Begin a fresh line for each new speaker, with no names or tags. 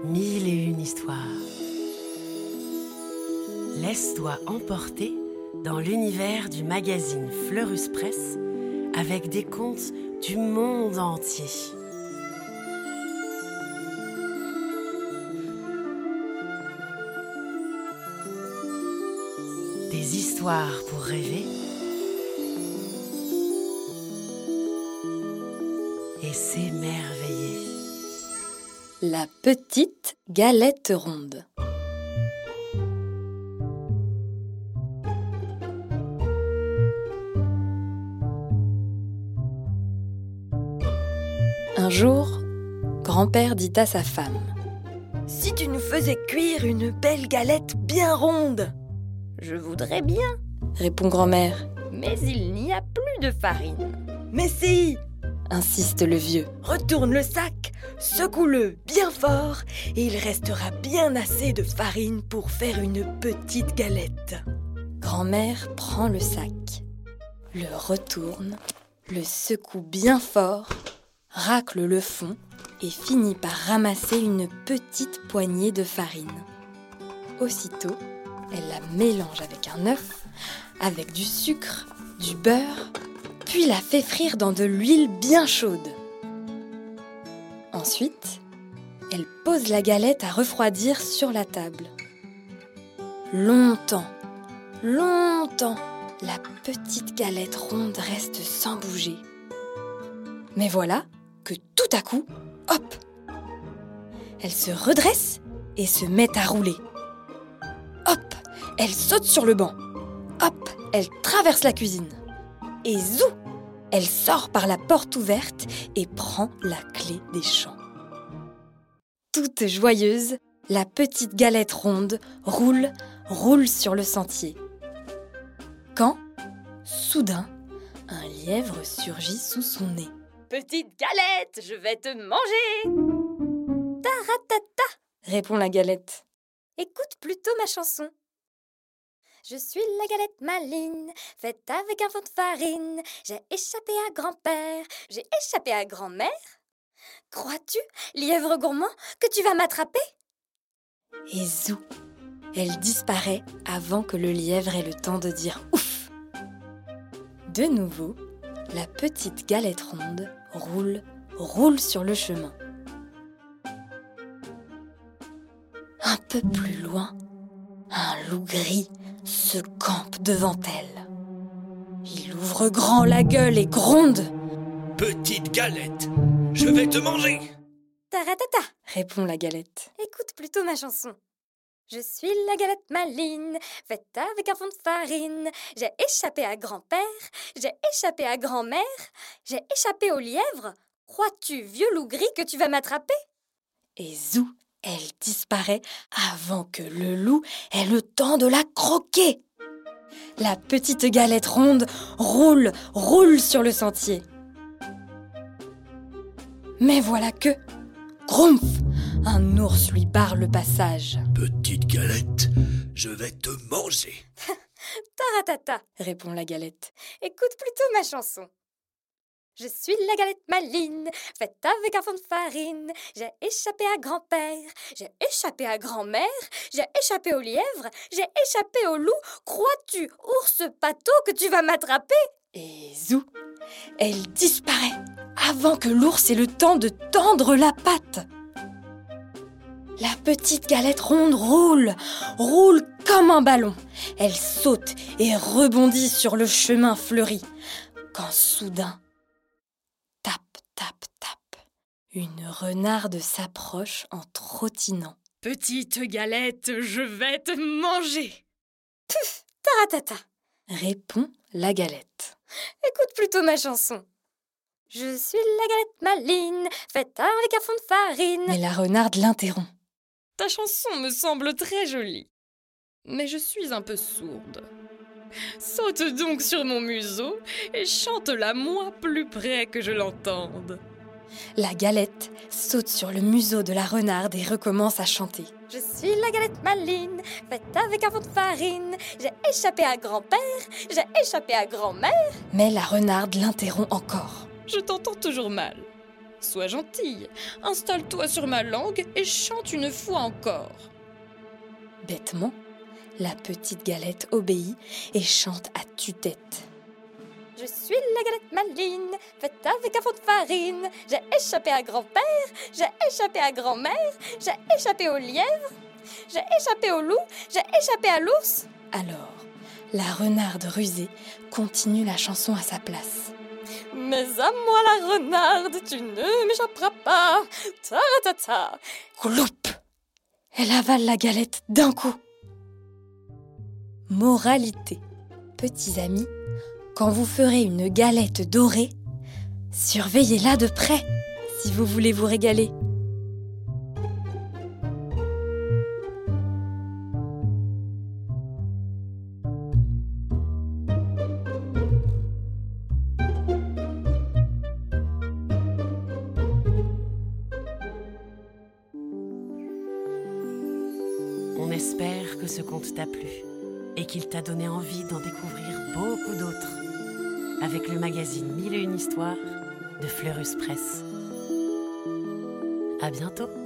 Mille et une histoires. Laisse-toi emporter dans l'univers du magazine Fleurus Press avec des contes du monde entier. Des histoires pour rêver et s'émerveiller.
La petite galette ronde. Un jour, grand-père dit à sa femme
Si tu nous faisais cuire une belle galette bien ronde
Je voudrais bien,
répond grand-mère.
mais il n'y a plus de farine.
Mais si
Insiste le vieux.
Retourne le sac, secoue-le bien fort et il restera bien assez de farine pour faire une petite galette.
Grand-mère prend le sac, le retourne, le secoue bien fort, racle le fond et finit par ramasser une petite poignée de farine. Aussitôt, elle la mélange avec un œuf, avec du sucre, du beurre, puis la fait frire dans de l'huile bien chaude. Ensuite, elle pose la galette à refroidir sur la table. Longtemps, longtemps, la petite galette ronde reste sans bouger. Mais voilà que tout à coup, hop Elle se redresse et se met à rouler. Hop Elle saute sur le banc. Hop Elle traverse la cuisine. Et zou Elle sort par la porte ouverte et prend la clé des champs. Toute joyeuse, la petite galette ronde roule, roule sur le sentier. Quand, soudain, un lièvre surgit sous son nez.
Petite galette, je vais te manger
Taratata répond la galette.
Écoute plutôt ma chanson. Je suis la galette maline, faite avec un fond de farine. J'ai échappé à grand-père, j'ai échappé à grand-mère. Crois-tu, lièvre gourmand, que tu vas m'attraper?
Et zou Elle disparaît avant que le lièvre ait le temps de dire ouf. De nouveau, la petite galette ronde roule, roule sur le chemin. Un peu plus loin, un loup gris se campe devant elle. Il ouvre grand la gueule et gronde.
Petite galette, je vais te manger.
Taratata
Répond la galette.
Écoute plutôt ma chanson. Je suis la galette maline, faite avec un fond de farine. J'ai échappé à grand-père, j'ai échappé à grand-mère, j'ai échappé au lièvre. Crois-tu, vieux loup gris, que tu vas m'attraper?
Et zou, elle disparaît avant que le loup ait le temps de la croquer. La petite galette ronde roule, roule sur le sentier. Mais voilà que, Grumph, un ours lui barre le passage.
Petite galette, je vais te manger.
Taratata
Répond la galette.
Écoute plutôt ma chanson. Je suis la galette maline, faite avec un fond de farine. J'ai échappé à grand-père, j'ai échappé à grand-mère, j'ai échappé au lièvre, j'ai échappé au loup. Crois-tu, ours pâteau, que tu vas m'attraper?
Et zou, elle disparaît avant que l'ours ait le temps de tendre la patte. La petite galette ronde roule, roule comme un ballon. Elle saute et rebondit sur le chemin fleuri. Quand soudain, tap, tap, tap, une renarde s'approche en trottinant.
Petite galette, je vais te manger
Taratata
Répond la galette.
Écoute plutôt ma chanson. Je suis la galette maline, faite avec un fond de farine.
Mais la renarde l'interrompt.
Ta chanson me semble très jolie, mais je suis un peu sourde. Saute donc sur mon museau et chante-la moi plus près que je l'entende.
La galette saute sur le museau de la renarde et recommence à chanter.
Je suis la galette maline, faite avec un fond de farine. J'ai échappé à grand-père, j'ai échappé à grand-mère.
Mais la renarde l'interrompt encore.
Je t'entends toujours mal. Sois gentille, installe-toi sur ma langue et chante une fois encore.
Bêtement, la petite galette obéit et chante à tue-tête.
Je suis la galette maline, faite avec un fond de farine. J'ai échappé à grand-père, j'ai échappé à grand-mère, j'ai échappé au lièvre, j'ai échappé au loup, j'ai échappé à l'ours.
Alors, la renarde rusée continue la chanson à sa place.
Mais à moi la renarde, tu ne m'échapperas pas. Ta-ra-ta-ta.
Gloup Elle avale la galette d'un coup. Moralité. Petits amis, quand vous ferez une galette dorée, surveillez-la de près si vous voulez vous régaler.
On espère que ce conte t'a plu et qu'il t'a donné envie d'en découvrir beaucoup d'autres avec le magazine Mille et une histoires de Fleurus Press. À bientôt!